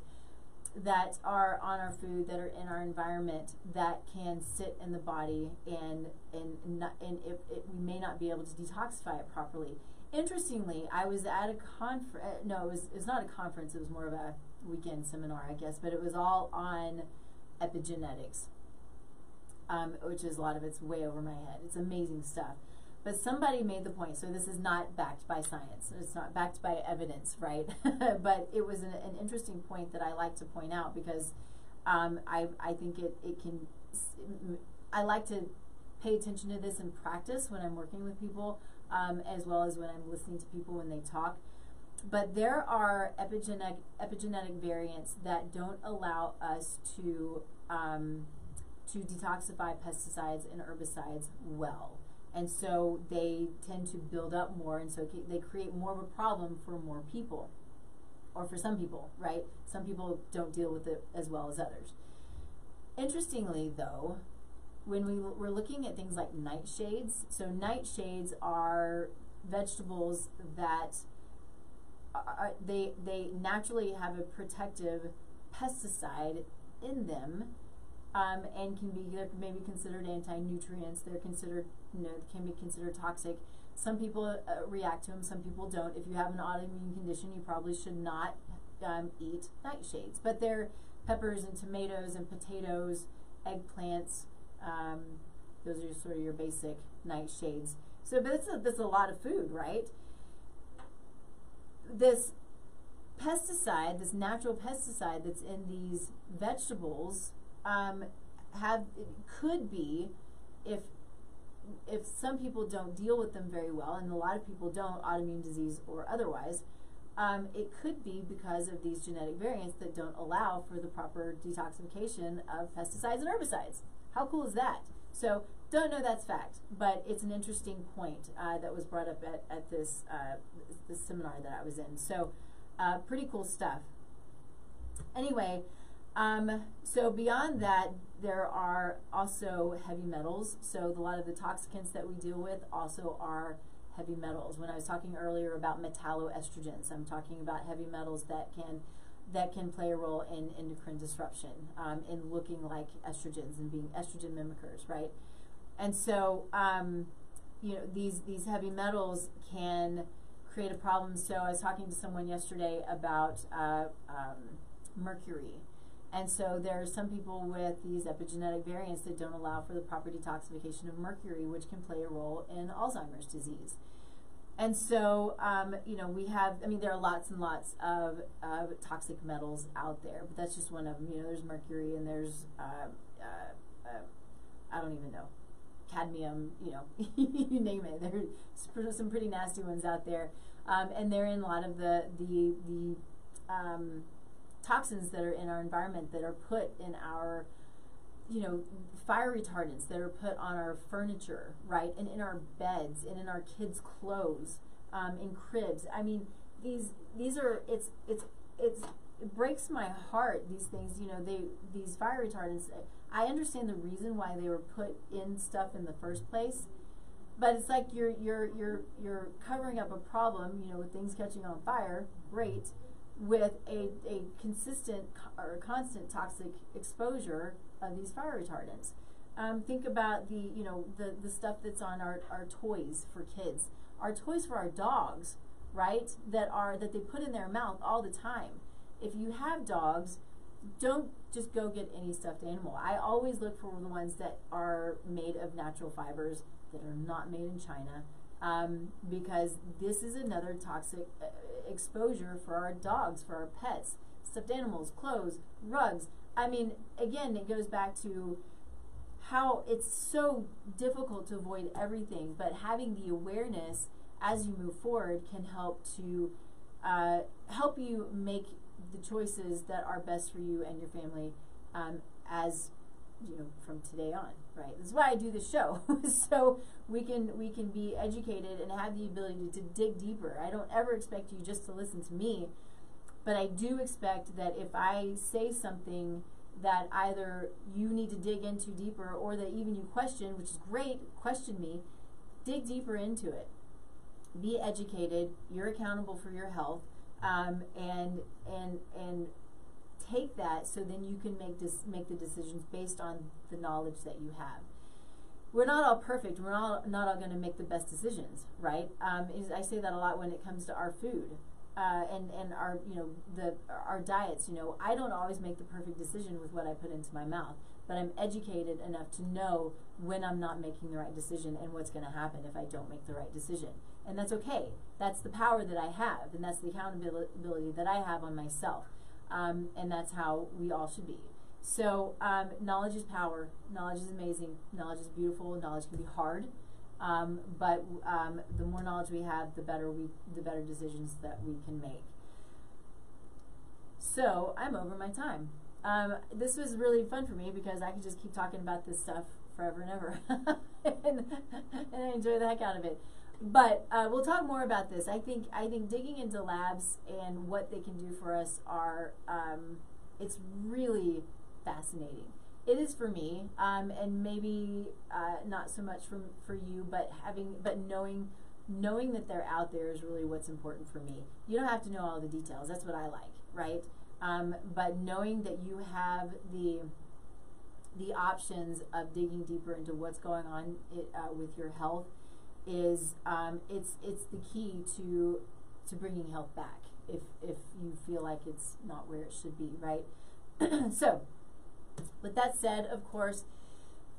[SPEAKER 1] that are on our food that are in our environment that can sit in the body and and not, and it, it, we may not be able to detoxify it properly. Interestingly, I was at a conference. Uh, no, it was it was not a conference. It was more of a weekend seminar, I guess. But it was all on epigenetics, um, which is a lot of it's way over my head. It's amazing stuff. But somebody made the point, so this is not backed by science. It's not backed by evidence, right? <laughs> but it was an, an, interesting point that I like to point out because um, I, I think it, it can, I like to pay attention to this in practice when I'm working with people, um, as well as when I'm listening to people when they talk. But there are epigenetic, epigenetic variants that don't allow us to, um, to detoxify pesticides and herbicides well and so they tend to build up more and so they create more of a problem for more people or for some people right? Some people don't deal with it as well as others. Interestingly though when we we're looking at things like nightshades so nightshades are vegetables that are, they they naturally have a protective pesticide in them um, and can be maybe considered anti-nutrients. They're considered you know can be considered toxic. Some people uh, react to them, some people don't. If you have an autoimmune condition, you probably should not um, eat nightshades. But they're peppers and tomatoes and potatoes, eggplants. Um, those are sort of your basic nightshades. So, but that's a, that's a lot of food, right? This pesticide, this natural pesticide that's in these vegetables, um, have could be if if some people don't deal with them very well, and a lot of people don't, autoimmune disease or otherwise, um, it could be because of these genetic variants that don't allow for the proper detoxification of pesticides and herbicides. How cool is that? So, don't know that's fact, but it's an interesting point uh, that was brought up at, at this, uh, this seminar that I was in. So, uh, pretty cool stuff. Anyway, um, so beyond that, there are also heavy metals. So a lot of the toxicants that we deal with also are heavy metals. When I was talking earlier about metalloestrogens, I'm talking about heavy metals that can that can play a role in endocrine disruption, um, in looking like estrogens and being estrogen mimickers, right? And so, um, you know, these these heavy metals can create a problem. So I was talking to someone yesterday about uh, um, mercury and so there are some people with these epigenetic variants that don't allow for the proper detoxification of mercury, which can play a role in Alzheimer's disease. And so, um, you know, we have, I mean, there are lots and lots of uh, toxic metals out there, but that's just one of them. You know, there's mercury and there's, uh, uh, uh I don't even know, cadmium, you know, <laughs> you name it. There's some pretty nasty ones out there, um, and they're in a lot of the the the um, toxins that are in our environment that are put in our you know, fire retardants that are put on our furniture, right, and in our beds, and in our kids' clothes, um, in cribs. I mean, these these are it's it's it's it breaks my heart. These things, you know, they these fire retardants. I understand the reason why they were put in stuff in the first place, but it's like you're you're you're you're covering up a problem, you know, with things catching on fire. Great, with a a consistent or constant toxic exposure of these fire retardants. Um, think about the you know the the stuff that's on our, our toys for kids, our toys for our dogs, right? That are that they put in their mouth all the time. If you have dogs, don't just go get any stuffed animal. I always look for the ones that are made of natural fibers that are not made in China, um, because this is another toxic uh, exposure for our dogs, for our pets, stuffed animals, clothes, rugs. I mean, again, it goes back to how it's so difficult to avoid everything, but having the awareness as you move forward can help to uh, help you make the choices that are best for you and your family um, as you know from today on right this is why i do this show <laughs> so we can we can be educated and have the ability to dig deeper i don't ever expect you just to listen to me but I do expect that if I say something that either you need to dig into deeper or that even you question, which is great, question me, dig deeper into it. Be educated. You're accountable for your health, um, and and and take that so then you can make dis- make the decisions based on the knowledge that you have. We're not all perfect. We're not not all going to make the best decisions, right? Um, I say that a lot when it comes to our food uh, and and our you know the our diets. You know, I don't always make the perfect decision with what I put into my mouth, but I'm educated enough to know when I'm not making the right decision and what's going to happen if I don't make the right decision. And that's okay. That's the power that I have, and that's the accountability that I have on myself. Um, and that's how we all should be. So, um, knowledge is power. Knowledge is amazing. Knowledge is beautiful. Knowledge can be hard. Um, but um, the more knowledge we have, the better we, the better decisions that we can make. So I'm over my time. Um, this was really fun for me because I could just keep talking about this stuff forever and ever, <laughs> and, and, I enjoy the heck out of it. But uh, we'll talk more about this. I think I think digging into labs and what they can do for us are um, it's really fascinating it is for me, um, and maybe uh, not so much from for you, but having but knowing knowing that they're out there is really what's important for me. You don't have to know all the details. That's what I like, right? Um, but knowing that you have the the options of digging deeper into what's going on it, uh, with your health is um, it's it's the key to to bringing health back if if you feel like it's not where it should be, right? <clears throat> so with that said, of course,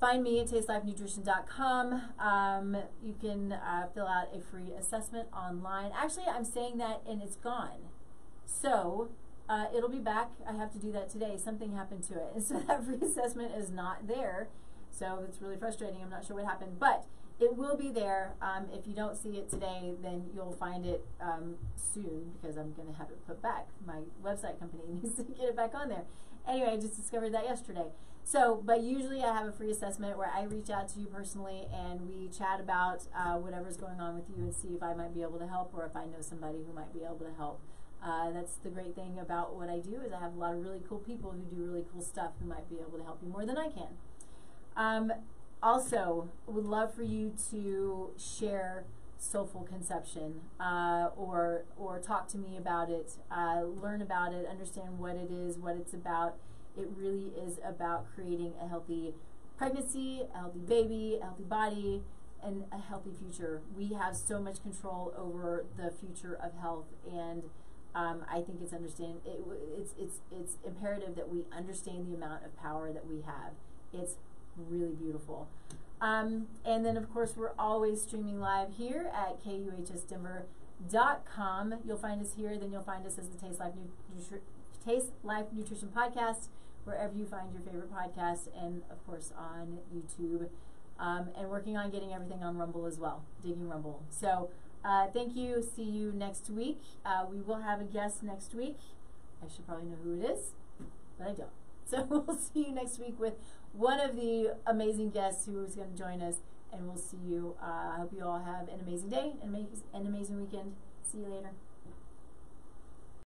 [SPEAKER 1] find me at tastelifenutrition.com. Um, you can uh, fill out a free assessment online. Actually, I'm saying that and it's gone. So uh, it'll be back. I have to do that today. Something happened to it. And <laughs> so that free assessment is not there. So it's really frustrating. I'm not sure what happened. But it will be there. Um, if you don't see it today, then you'll find it um, soon because I'm going to have it put back. My website company <laughs> needs to get it back on there anyway, I just discovered that yesterday. So, but usually I have a free assessment where I reach out to you personally and we chat about uh, whatever's going on with you and see if I might be able to help or if I know somebody who might be able to help. Uh, that's the great thing about what I do is I have a lot of really cool people who do really cool stuff who might be able to help you more than I can. Um, also, would love for you to share SoulFull Conception uh, or or talk to me about it uh, learn about it understand what it is what it's about. It really is about creating a healthy pregnancy a healthy baby a healthy body and a healthy future. We have so much control over the future of health and um, I think it's understand it, it's it's it's imperative that we understand the amount of power that we have. It's really beautiful um, and then, of course, we're always streaming live here at kuhsdenver.com. You'll find us here. Then you'll find us as the Taste Life, Nutri- Taste Life Nutrition Podcast, wherever you find your favorite podcast, and, of course, on YouTube. um, and working on getting everything on Rumble as well, digging Rumble. So uh, thank you. See you next week. Uh, we will have a guest next week. I should probably know who it is, but I don't. <laughs> So we'll see you next week with one of the amazing guests who is going to join us, and we'll see you. Uh, I hope you all have an amazing day, and an amazing weekend. See you later.